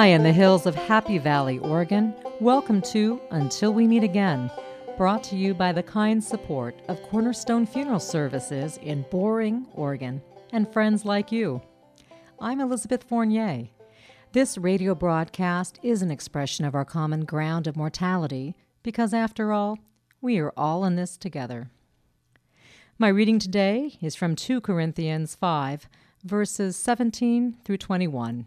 Hi, in the hills of Happy Valley, Oregon. Welcome to Until We Meet Again, brought to you by the kind support of Cornerstone Funeral Services in Boring, Oregon, and friends like you. I'm Elizabeth Fournier. This radio broadcast is an expression of our common ground of mortality because, after all, we are all in this together. My reading today is from 2 Corinthians 5, verses 17 through 21.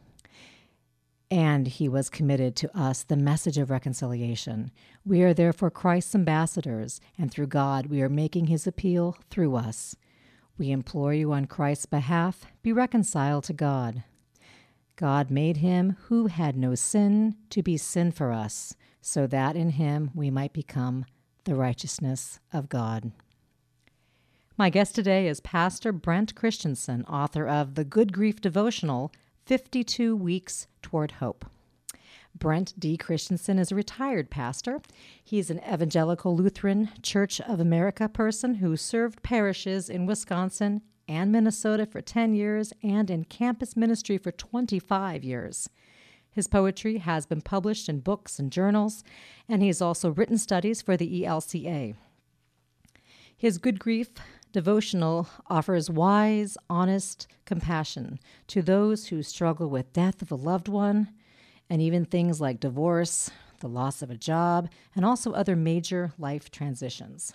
And he was committed to us the message of reconciliation. We are therefore Christ's ambassadors, and through God we are making his appeal through us. We implore you on Christ's behalf, be reconciled to God. God made him who had no sin to be sin for us, so that in him we might become the righteousness of God. My guest today is Pastor Brent Christensen, author of the Good Grief Devotional 52 Weeks Toward Hope. Brent D. Christensen is a retired pastor. He's an evangelical Lutheran Church of America person who served parishes in Wisconsin and Minnesota for 10 years and in campus ministry for 25 years. His poetry has been published in books and journals, and he has also written studies for the ELCA. His Good Grief devotional offers wise, honest compassion to those who struggle with death of a loved one and even things like divorce, the loss of a job, and also other major life transitions.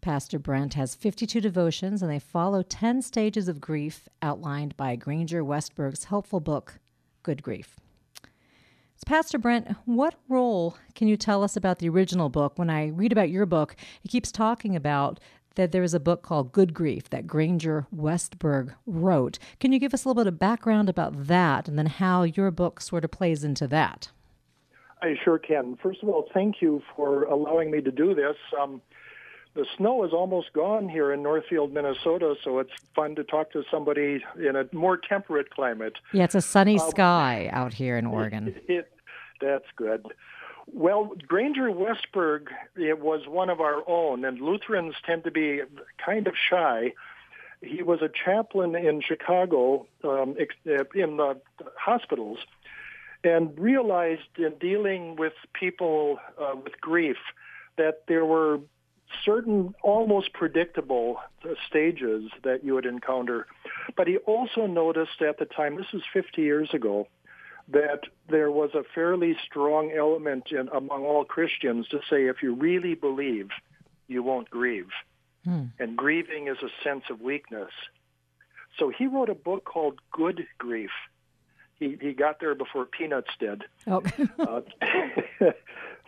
Pastor Brent has 52 devotions, and they follow 10 stages of grief outlined by Granger Westberg's helpful book, Good Grief. So Pastor Brent, what role can you tell us about the original book? When I read about your book, it keeps talking about that there is a book called Good Grief that Granger Westberg wrote. Can you give us a little bit of background about that and then how your book sort of plays into that? I sure can. First of all, thank you for allowing me to do this. Um, the snow is almost gone here in Northfield, Minnesota, so it's fun to talk to somebody in a more temperate climate. Yeah, it's a sunny um, sky out here in Oregon. It, it, that's good. Well, Granger Westberg it was one of our own, and Lutherans tend to be kind of shy. He was a chaplain in Chicago um, in the hospitals and realized in dealing with people uh, with grief that there were certain almost predictable uh, stages that you would encounter. But he also noticed at the time, this was 50 years ago, that there was a fairly strong element in, among all Christians to say if you really believe, you won't grieve. Hmm. And grieving is a sense of weakness. So he wrote a book called Good Grief. He, he got there before Peanuts did. Oh. uh,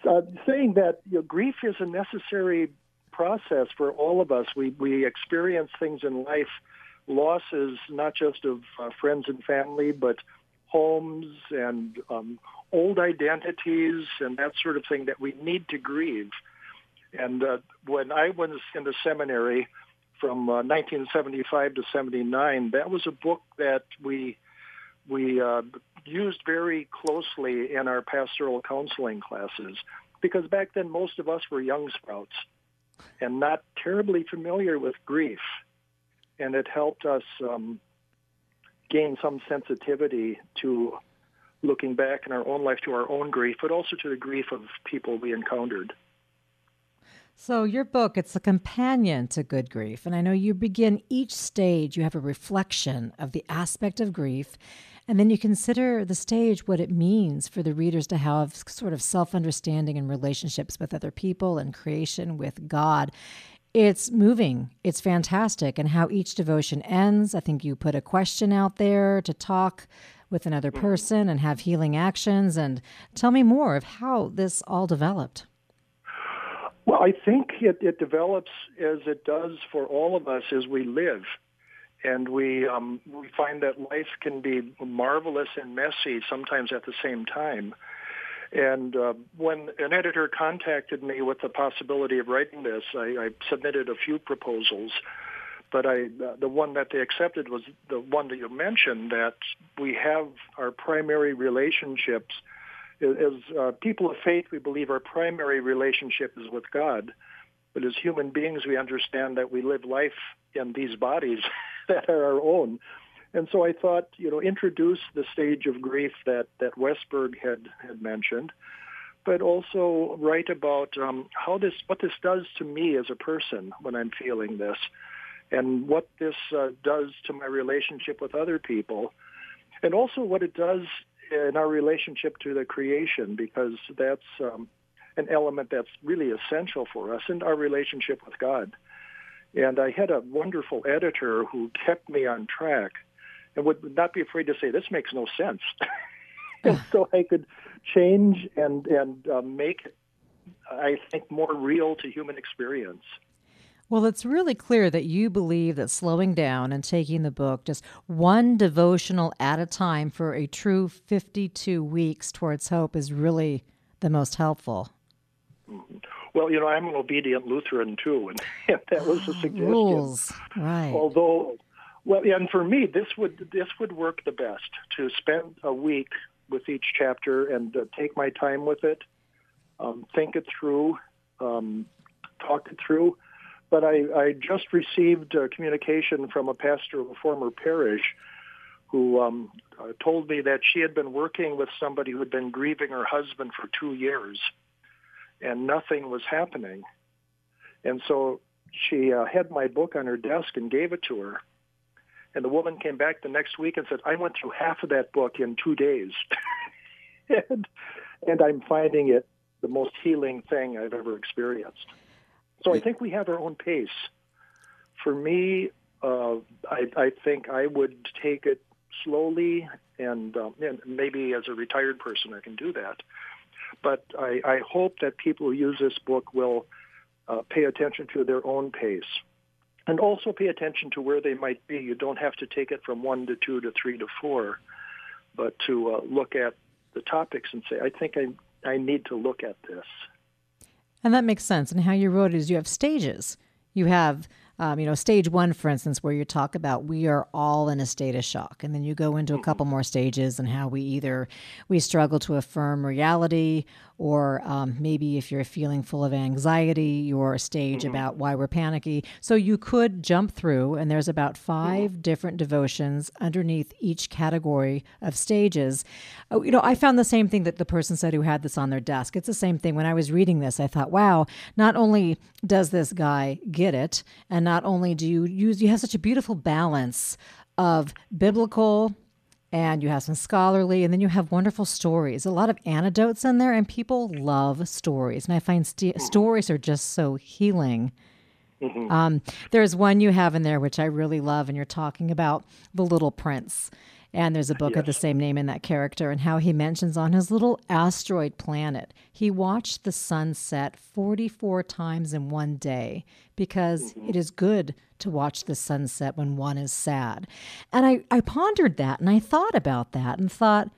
uh, saying that you know, grief is a necessary process for all of us. We we experience things in life, losses not just of uh, friends and family, but homes and um, old identities and that sort of thing that we need to grieve. And uh, when I was in the seminary from uh, 1975 to 79, that was a book that we we uh, used very closely in our pastoral counseling classes because back then most of us were young sprouts and not terribly familiar with grief. And it helped us um, gain some sensitivity to looking back in our own life to our own grief, but also to the grief of people we encountered. So, your book, it's a companion to Good Grief. And I know you begin each stage, you have a reflection of the aspect of grief and then you consider the stage, what it means for the readers to have sort of self understanding and relationships with other people and creation with God. It's moving. It's fantastic. And how each devotion ends. I think you put a question out there to talk with another mm-hmm. person and have healing actions. And tell me more of how this all developed. Well, I think it, it develops as it does for all of us as we live and we um, we find that life can be marvelous and messy sometimes at the same time. And uh, when an editor contacted me with the possibility of writing this, I, I submitted a few proposals. But I, uh, the one that they accepted was the one that you mentioned, that we have our primary relationships. As uh, people of faith, we believe our primary relationship is with God. But as human beings, we understand that we live life in these bodies that are our own. And so I thought, you know, introduce the stage of grief that, that Westberg had, had mentioned, but also write about um, how this, what this does to me as a person when I'm feeling this, and what this uh, does to my relationship with other people, and also what it does in our relationship to the creation, because that's um, an element that's really essential for us in our relationship with God. And I had a wonderful editor who kept me on track and would not be afraid to say this makes no sense. and so I could change and and uh, make I think, more real to human experience. Well, it's really clear that you believe that slowing down and taking the book just one devotional at a time for a true 52 weeks towards hope is really the most helpful. Mm-hmm. Well, you know, I'm an obedient Lutheran too, and, that was a suggestion. Rules, right? Although well, and for me, this would this would work the best to spend a week with each chapter and uh, take my time with it, um, think it through, um, talk it through. But I, I just received a communication from a pastor of a former parish who um, uh, told me that she had been working with somebody who had been grieving her husband for two years, and nothing was happening. And so she uh, had my book on her desk and gave it to her and the woman came back the next week and said, I went through half of that book in two days. and, and I'm finding it the most healing thing I've ever experienced. So I think we have our own pace. For me, uh, I, I think I would take it slowly, and, um, and maybe as a retired person I can do that. But I, I hope that people who use this book will uh, pay attention to their own pace and also pay attention to where they might be. You don't have to take it from one to two to three to four, but to uh, look at the topics and say, I think I, I need to look at this. And that makes sense. And how you wrote it is you have stages. You have um, you know, stage one, for instance, where you talk about we are all in a state of shock, and then you go into a couple more stages and how we either we struggle to affirm reality, or um, maybe if you're feeling full of anxiety, your stage mm-hmm. about why we're panicky. So you could jump through, and there's about 5 mm-hmm. different devotions underneath each category of stages. Oh, you know, I found the same thing that the person said who had this on their desk. It's the same thing. When I was reading this, I thought, wow, not only does this guy get it, and not only do you use, you have such a beautiful balance of biblical and you have some scholarly, and then you have wonderful stories. A lot of anecdotes in there, and people love stories. And I find st- stories are just so healing. Mm-hmm. Um, there's one you have in there which I really love, and you're talking about the Little Prince. And there's a book yes. of the same name in that character, and how he mentions on his little asteroid planet, he watched the sun set 44 times in one day because mm-hmm. it is good to watch the sunset when one is sad. And I, I pondered that and I thought about that and thought,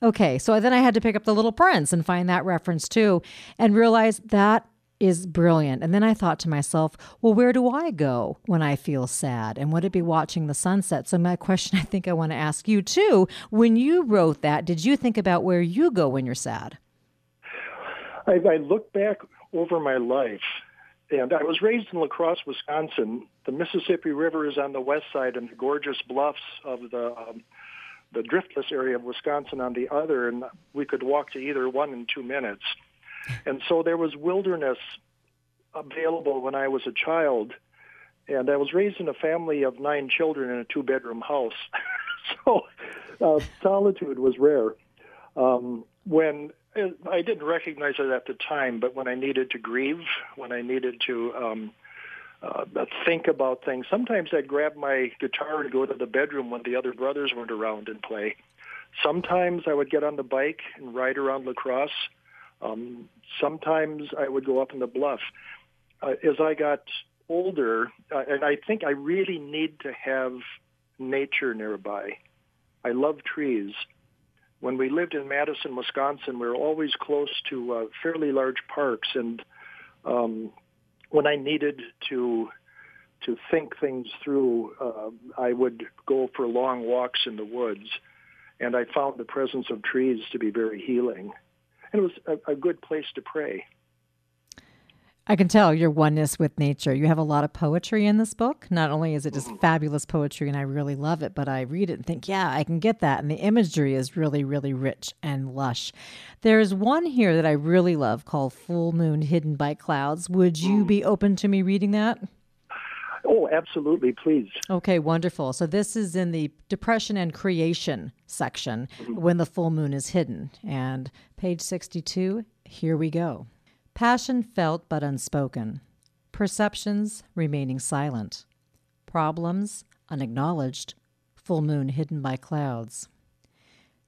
okay, so then I had to pick up The Little Prince and find that reference too and realize that is brilliant. And then I thought to myself, well, where do I go when I feel sad? And would it be watching the sunset? So, my question I think I want to ask you too when you wrote that, did you think about where you go when you're sad? I, I look back over my life, and I was raised in La Crosse, Wisconsin. The Mississippi River is on the west side, and the gorgeous bluffs of the um, the driftless area of Wisconsin on the other, and we could walk to either one in two minutes. And so there was wilderness available when I was a child. And I was raised in a family of nine children in a two bedroom house. so uh, solitude was rare. Um, when I didn't recognize it at the time, but when I needed to grieve, when I needed to um, uh, think about things, sometimes I'd grab my guitar and go to the bedroom when the other brothers weren't around and play. Sometimes I would get on the bike and ride around La Crosse. Um, sometimes I would go up in the bluff. Uh, as I got older, uh, and I think I really need to have nature nearby. I love trees. When we lived in Madison, Wisconsin, we were always close to uh, fairly large parks, and um, when I needed to to think things through, uh, I would go for long walks in the woods, and I found the presence of trees to be very healing, and it was a, a good place to pray. I can tell your oneness with nature. You have a lot of poetry in this book. Not only is it just mm-hmm. fabulous poetry and I really love it, but I read it and think, yeah, I can get that. And the imagery is really, really rich and lush. There's one here that I really love called Full Moon Hidden by Clouds. Would you mm. be open to me reading that? Oh, absolutely, please. Okay, wonderful. So this is in the depression and creation section mm-hmm. when the full moon is hidden. And page 62, here we go. Passion felt but unspoken. Perceptions remaining silent. Problems unacknowledged. Full moon hidden by clouds.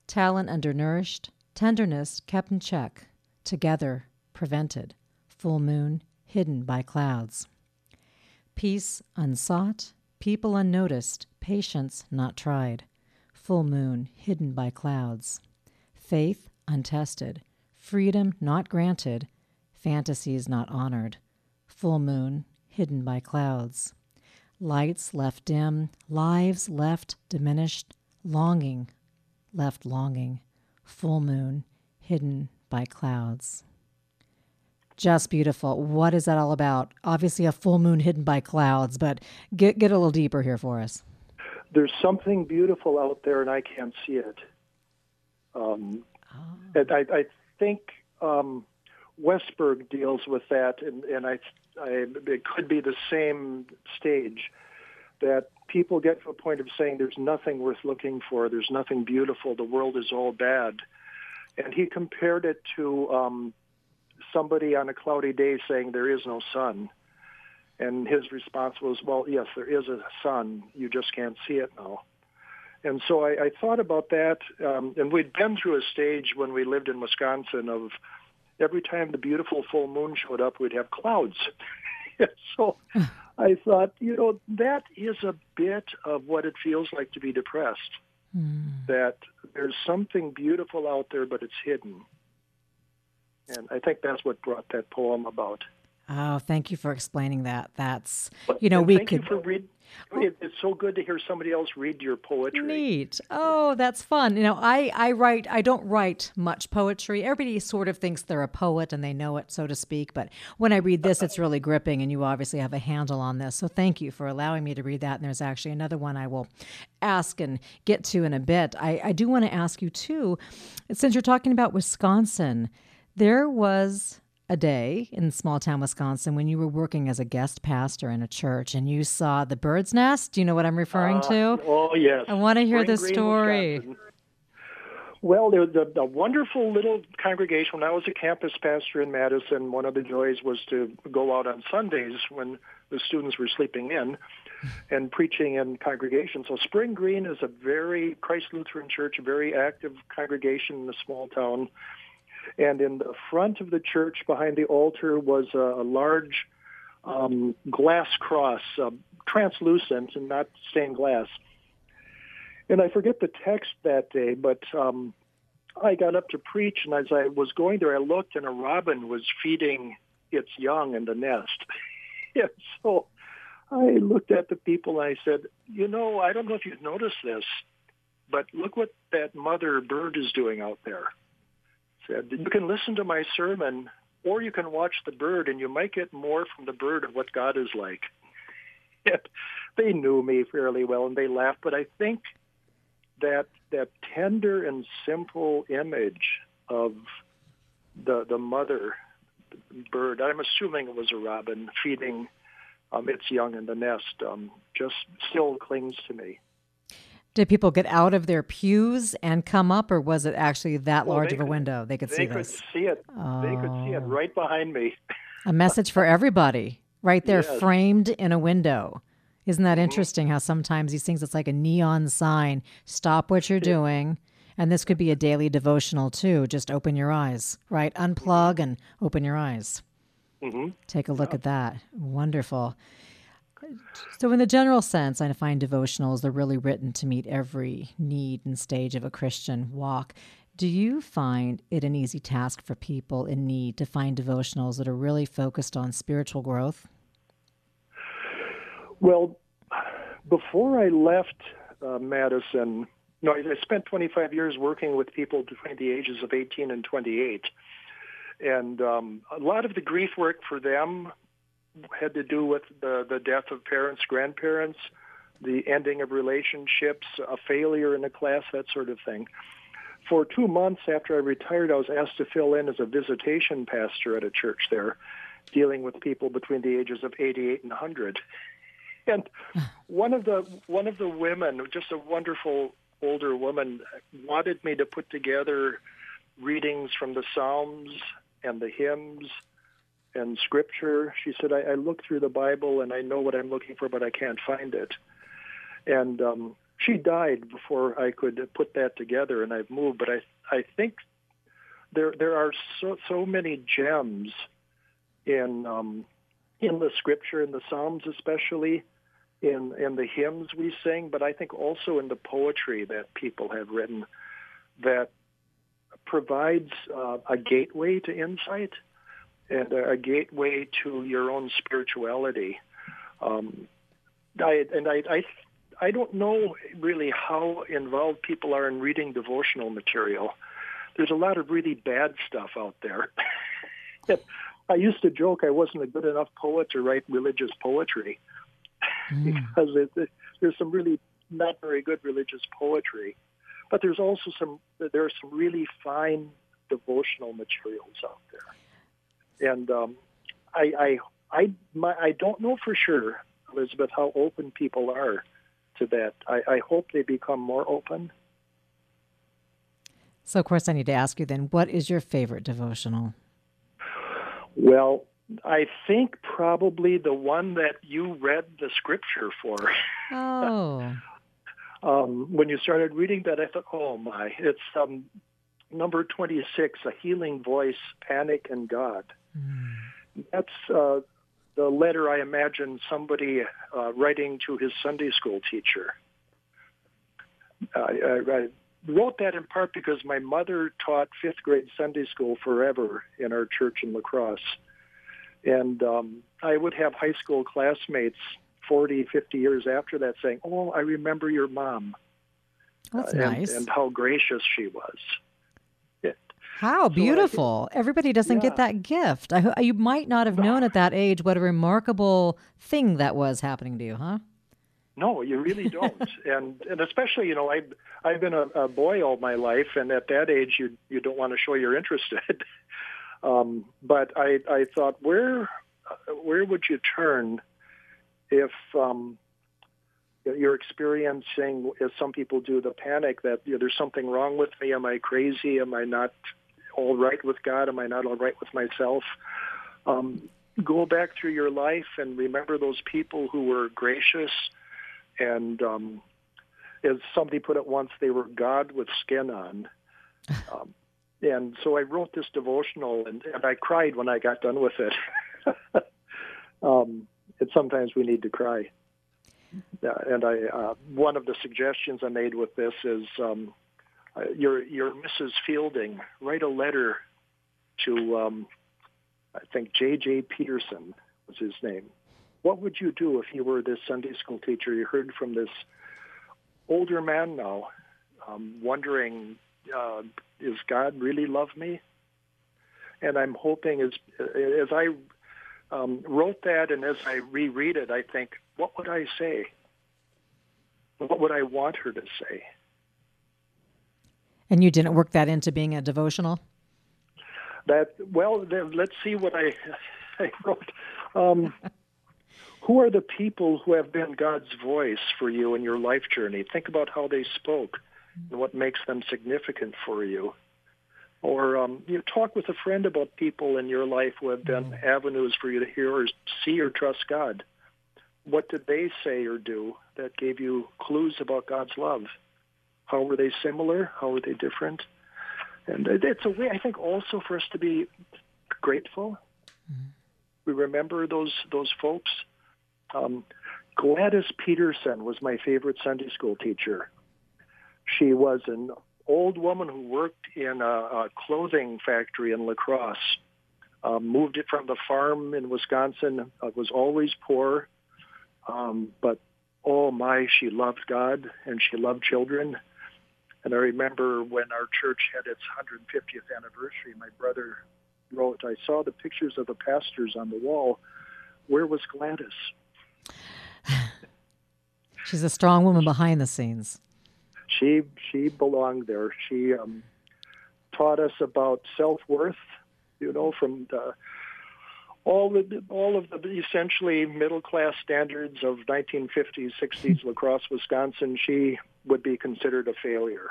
Talent undernourished. Tenderness kept in check. Together prevented. Full moon hidden by clouds. Peace unsought. People unnoticed. Patience not tried. Full moon hidden by clouds. Faith untested. Freedom not granted fantasies not honored, full moon hidden by clouds, lights left dim, lives left diminished, longing left longing, full moon hidden by clouds. Just beautiful. What is that all about? Obviously, a full moon hidden by clouds, but get get a little deeper here for us. There's something beautiful out there, and I can't see it. Um, oh. I, I think um, Westberg deals with that, and, and I, I, it could be the same stage that people get to a point of saying there's nothing worth looking for, there's nothing beautiful, the world is all bad. And he compared it to um, somebody on a cloudy day saying there is no sun. And his response was, well, yes, there is a sun, you just can't see it now. And so I, I thought about that, um, and we'd been through a stage when we lived in Wisconsin of every time the beautiful full moon showed up, we'd have clouds. so I thought, you know, that is a bit of what it feels like to be depressed. Mm. That there's something beautiful out there, but it's hidden. And I think that's what brought that poem about. Oh, thank you for explaining that. That's you know we could. You read, it's so good to hear somebody else read your poetry. Neat. Oh, that's fun. You know, I I write. I don't write much poetry. Everybody sort of thinks they're a poet and they know it, so to speak. But when I read this, it's really gripping, and you obviously have a handle on this. So thank you for allowing me to read that. And there's actually another one I will ask and get to in a bit. I I do want to ask you too, since you're talking about Wisconsin, there was a day in small town Wisconsin when you were working as a guest pastor in a church and you saw the bird's nest? Do you know what I'm referring uh, to? Oh, yes. I want to hear the story. Wisconsin. Well, there was a, a wonderful little congregation. When I was a campus pastor in Madison, one of the joys was to go out on Sundays when the students were sleeping in and preaching in congregation. So Spring Green is a very Christ Lutheran Church, a very active congregation in a small town and in the front of the church behind the altar was a, a large um, glass cross, uh, translucent and not stained glass. And I forget the text that day, but um, I got up to preach, and as I was going there, I looked, and a robin was feeding its young in the nest. and so I looked at the people, and I said, you know, I don't know if you've noticed this, but look what that mother bird is doing out there said, you can listen to my sermon or you can watch the bird and you might get more from the bird of what God is like. they knew me fairly well and they laughed, but I think that that tender and simple image of the the mother bird, I'm assuming it was a robin feeding um, its young in the nest, um, just still clings to me. Did people get out of their pews and come up, or was it actually that well, large of a window they could they see could this? They could see it. Oh. They could see it right behind me. a message for everybody, right there, yes. framed in a window. Isn't that mm-hmm. interesting? How sometimes these things it's like a neon sign. Stop what you're doing. And this could be a daily devotional too. Just open your eyes, right? Unplug mm-hmm. and open your eyes. Mm-hmm. Take a look yeah. at that. Wonderful. So, in the general sense, I find devotionals are really written to meet every need and stage of a Christian walk. Do you find it an easy task for people in need to find devotionals that are really focused on spiritual growth? Well, before I left uh, Madison, no, I spent 25 years working with people between the ages of 18 and 28. And um, a lot of the grief work for them had to do with the, the death of parents, grandparents, the ending of relationships, a failure in a class, that sort of thing. For two months after I retired, I was asked to fill in as a visitation pastor at a church there, dealing with people between the ages of 88 and 100. And one of the one of the women, just a wonderful older woman, wanted me to put together readings from the Psalms and the hymns and scripture. She said, I, I look through the Bible and I know what I'm looking for, but I can't find it. And um, she died before I could put that together, and I've moved. But I, I think there there are so so many gems in um, in the scripture, in the Psalms especially, in in the hymns we sing, but I think also in the poetry that people have written that provides uh, a gateway to insight and a gateway to your own spirituality. Um, I, and I, I, I don't know really how involved people are in reading devotional material. There's a lot of really bad stuff out there. I used to joke I wasn't a good enough poet to write religious poetry mm. because it, it, there's some really not very good religious poetry, but there's also some there are some really fine devotional materials out there, and um, I I I, my, I don't know for sure, Elizabeth, how open people are to that. I, I hope they become more open. So, of course, I need to ask you then, what is your favorite devotional? Well, I think probably the one that you read the scripture for. Oh. um, when you started reading that, I thought, oh my, it's um, number 26, A Healing Voice, Panic and God. Mm. That's uh, the letter I imagine somebody uh, writing to his Sunday school teacher. I, I, I wrote that in part because my mother taught fifth grade Sunday school forever in our church in La Crosse. And um, I would have high school classmates 40, 50 years after that saying, Oh, I remember your mom. That's uh, nice. And, and, how gracious she was. How beautiful. So Everybody doesn't yeah. get that gift. I, you might not have known at that age what a remarkable thing that was happening to you, huh? No, you really don't. and and especially, you know, I I've, I've been a, a boy all my life, and at that age, you you don't want to show you're interested. Um, but I, I thought, where where would you turn if um, you're experiencing, as some people do, the panic that you know, there's something wrong with me? Am I crazy? Am I not all right with God? Am I not all right with myself? Um, go back through your life and remember those people who were gracious and um, as somebody put it once, they were God with skin on. Um, and so I wrote this devotional, and, and I cried when I got done with it. um, and sometimes we need to cry. Uh, and I, uh, one of the suggestions I made with this is, um, uh, your your Mrs. Fielding, write a letter to, um, I think J.J. Peterson was his name. What would you do if you were this Sunday school teacher? You heard from this older man now, um, wondering uh, does God really love me? And I'm hoping as as I um, wrote that and as I reread it, I think, what would I say? What would I want her to say? And you didn't work that into being a devotional. That well, let's see what I I wrote. Um, who are the people who have been God's voice for you in your life journey? Think about how they spoke and what makes them significant for you. Or um, you talk with a friend about people in your life who have been mm. avenues for you to hear or see or trust God. What did they say or do that gave you clues about God's love? How were they similar? How were they different? And it's a way, I think, also for us to be grateful. Mm. We remember those those folks. Um, Gladys Peterson was my favorite Sunday school teacher. She was an old woman who worked in a, a clothing factory in La Crosse. Um, moved it from the farm in Wisconsin. Uh, was always poor, um, but oh my, she loved God and she loved children. And I remember when our church had its 150th anniversary, my brother wrote, I saw the pictures of the pastors on the wall. Where was Gladys? She's a strong woman behind the scenes. She she belonged there. She um, taught us about self worth. You know, from the, all the all of the essentially middle class standards of 1950s, 60s La Crosse, Wisconsin. She would be considered a failure,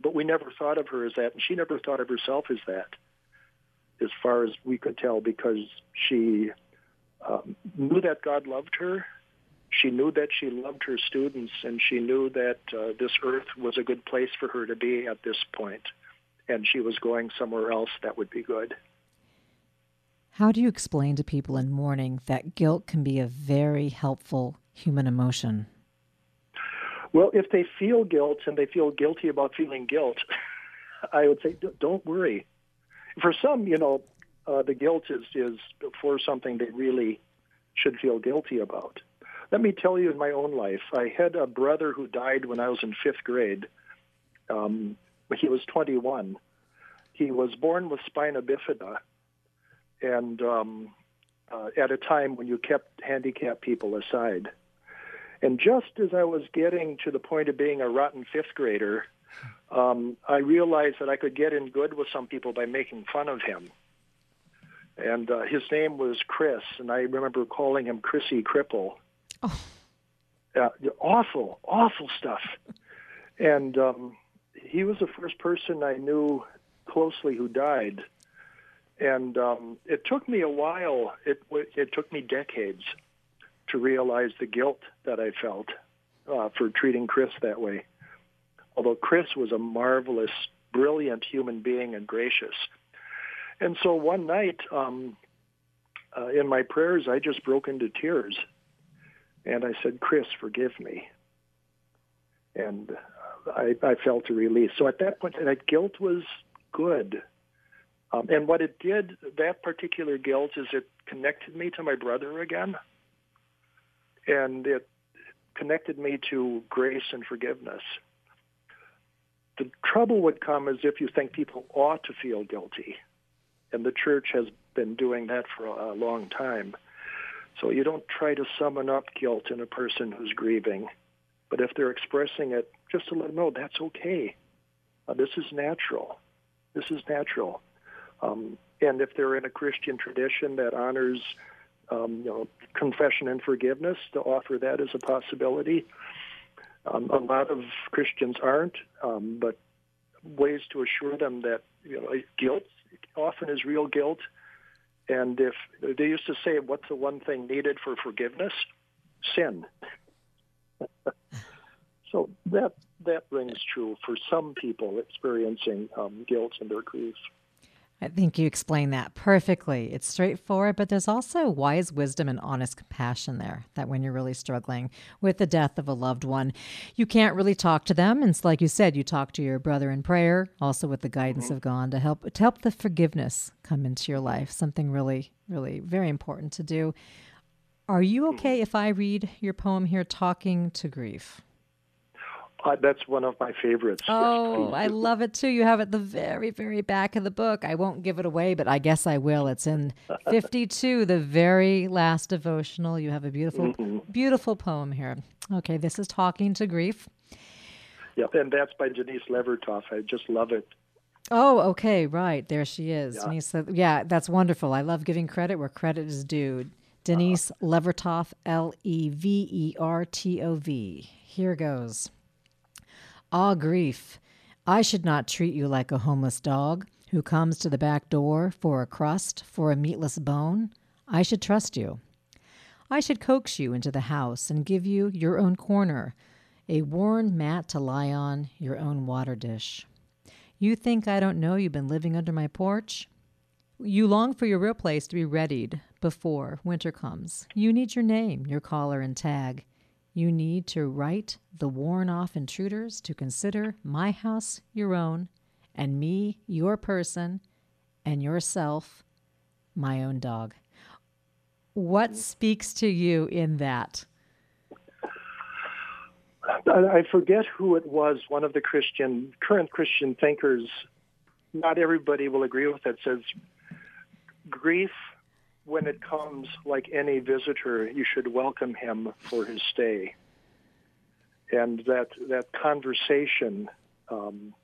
but we never thought of her as that, and she never thought of herself as that, as far as we could tell, because she um, knew that God loved her she knew that she loved her students and she knew that uh, this earth was a good place for her to be at this point and she was going somewhere else that would be good. How do you explain to people in mourning that guilt can be a very helpful human emotion? Well, if they feel guilt and they feel guilty about feeling guilt, I would say don't worry. For some, you know, uh, the guilt is is for something they really should feel guilty about. Let me tell you in my own life, I had a brother who died when I was in fifth grade. Um, he was 21. He was born with spina bifida, and um, uh, at a time when you kept handicapped people aside. And just as I was getting to the point of being a rotten fifth grader, um, I realized that I could get in good with some people by making fun of him. And uh, his name was Chris, and I remember calling him Chrissy Cripple. Oh. Uh, awful, awful stuff. And um, he was the first person I knew closely who died. And um, it took me a while. It it took me decades to realize the guilt that I felt uh, for treating Chris that way. Although Chris was a marvelous, brilliant human being and gracious. And so one night, um, uh, in my prayers, I just broke into tears and I said, Chris, forgive me. And I, I felt a release. So at that point, that guilt was good. Um, and what it did, that particular guilt, is it connected me to my brother again. And it connected me to grace and forgiveness. The trouble would come is if you think people ought to feel guilty. And the church has been doing that for a long time. So you don't try to summon up guilt in a person who's grieving. But if they're expressing it, just to let them know that's okay. Uh, this is natural. This is natural. Um, and if they're in a Christian tradition that honors, um, you know, confession and forgiveness, to offer that as a possibility. Um, a lot of Christians aren't, um, but ways to assure them that you know guilt often is real guilt and if they used to say, what's the one thing needed for forgiveness? Sin. so that that rings true for some people experiencing um, guilt in their grief. I think you explained that perfectly. It's straightforward, but there's also wise wisdom and honest compassion there. That when you're really struggling with the death of a loved one, you can't really talk to them. And it's like you said, you talk to your brother in prayer, also with the guidance mm-hmm. of God to help to help the forgiveness come into your life. Something really, really very important to do. Are you mm-hmm. okay if I read your poem here, Talking to Grief? Uh, that's one of my favorites. Oh, yes, I love it too. You have it the very, very back of the book. I won't give it away, but I guess I will. It's in 52, the very last devotional. You have a beautiful, mm-hmm. beautiful poem here. Okay, this is Talking to Grief. Yep, and that's by Denise Levertov. I just love it. Oh, okay, right. There she is. Yeah. Denise, yeah, that's wonderful. I love giving credit where credit is due. Denise uh, Levertov, L E V E R T O V. Here goes. Ah, grief! I should not treat you like a homeless dog who comes to the back door for a crust, for a meatless bone. I should trust you. I should coax you into the house and give you your own corner, a worn mat to lie on, your own water dish. You think I don't know you've been living under my porch? You long for your real place to be readied before winter comes. You need your name, your collar and tag. You need to right the warn off intruders to consider my house your own, and me your person, and yourself my own dog. What speaks to you in that? I forget who it was, one of the Christian, current Christian thinkers, not everybody will agree with it, says grief, when it comes like any visitor, you should welcome him for his stay. And that, that conversation um,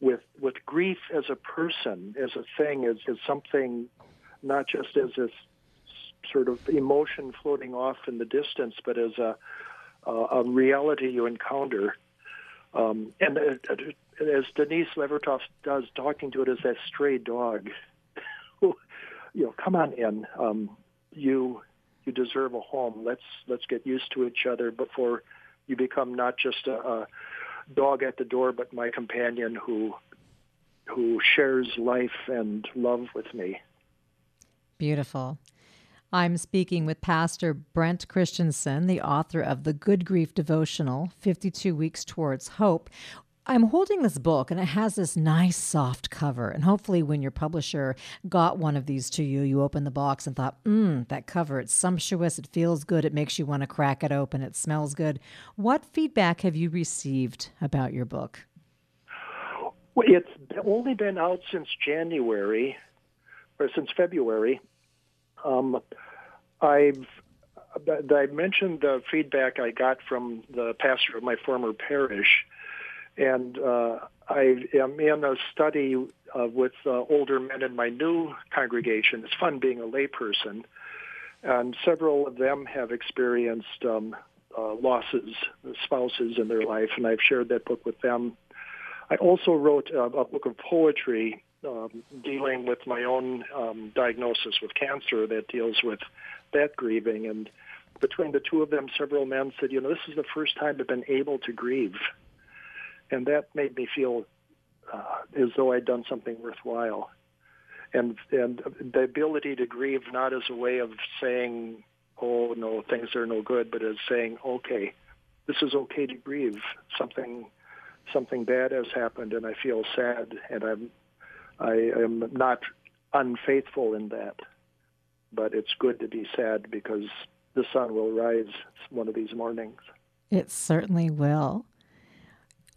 with, with grief as a person, as a thing, is, is something not just as a sort of emotion floating off in the distance, but as a, a, a reality you encounter. Um, and uh, as Denise Levertov does, talking to it as that stray dog, you know, come on in. Um, you you deserve a home. Let's let's get used to each other before you become not just a, a dog at the door, but my companion who who shares life and love with me. Beautiful. I'm speaking with Pastor Brent Christensen, the author of the Good Grief Devotional 52 Weeks Towards Hope. I'm holding this book and it has this nice soft cover. And hopefully, when your publisher got one of these to you, you opened the box and thought, mmm, that cover, it's sumptuous, it feels good, it makes you want to crack it open, it smells good. What feedback have you received about your book? Well, it's only been out since January, or since February. Um, I've I mentioned the feedback I got from the pastor of my former parish, and uh, I am in a study uh, with uh, older men in my new congregation. It's fun being a layperson, and several of them have experienced um, uh, losses, spouses in their life, and I've shared that book with them. I also wrote a, a book of poetry um, dealing with my own um, diagnosis with cancer that deals with that grieving. And between the two of them, several men said, you know, this is the first time I've been able to grieve. And that made me feel uh, as though I'd done something worthwhile. And, and the ability to grieve not as a way of saying, oh, no, things are no good, but as saying, okay, this is okay to grieve. Something something bad has happened and I feel sad and I'm I am not unfaithful in that, but it's good to be sad because the sun will rise one of these mornings. It certainly will.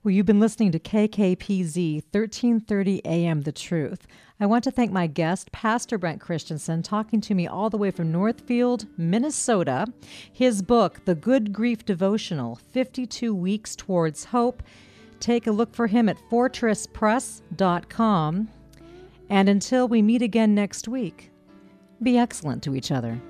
Well, you've been listening to KKPZ 1330 AM The Truth. I want to thank my guest, Pastor Brent Christensen, talking to me all the way from Northfield, Minnesota. His book, The Good Grief Devotional 52 Weeks Towards Hope. Take a look for him at fortresspress.com. And until we meet again next week, be excellent to each other.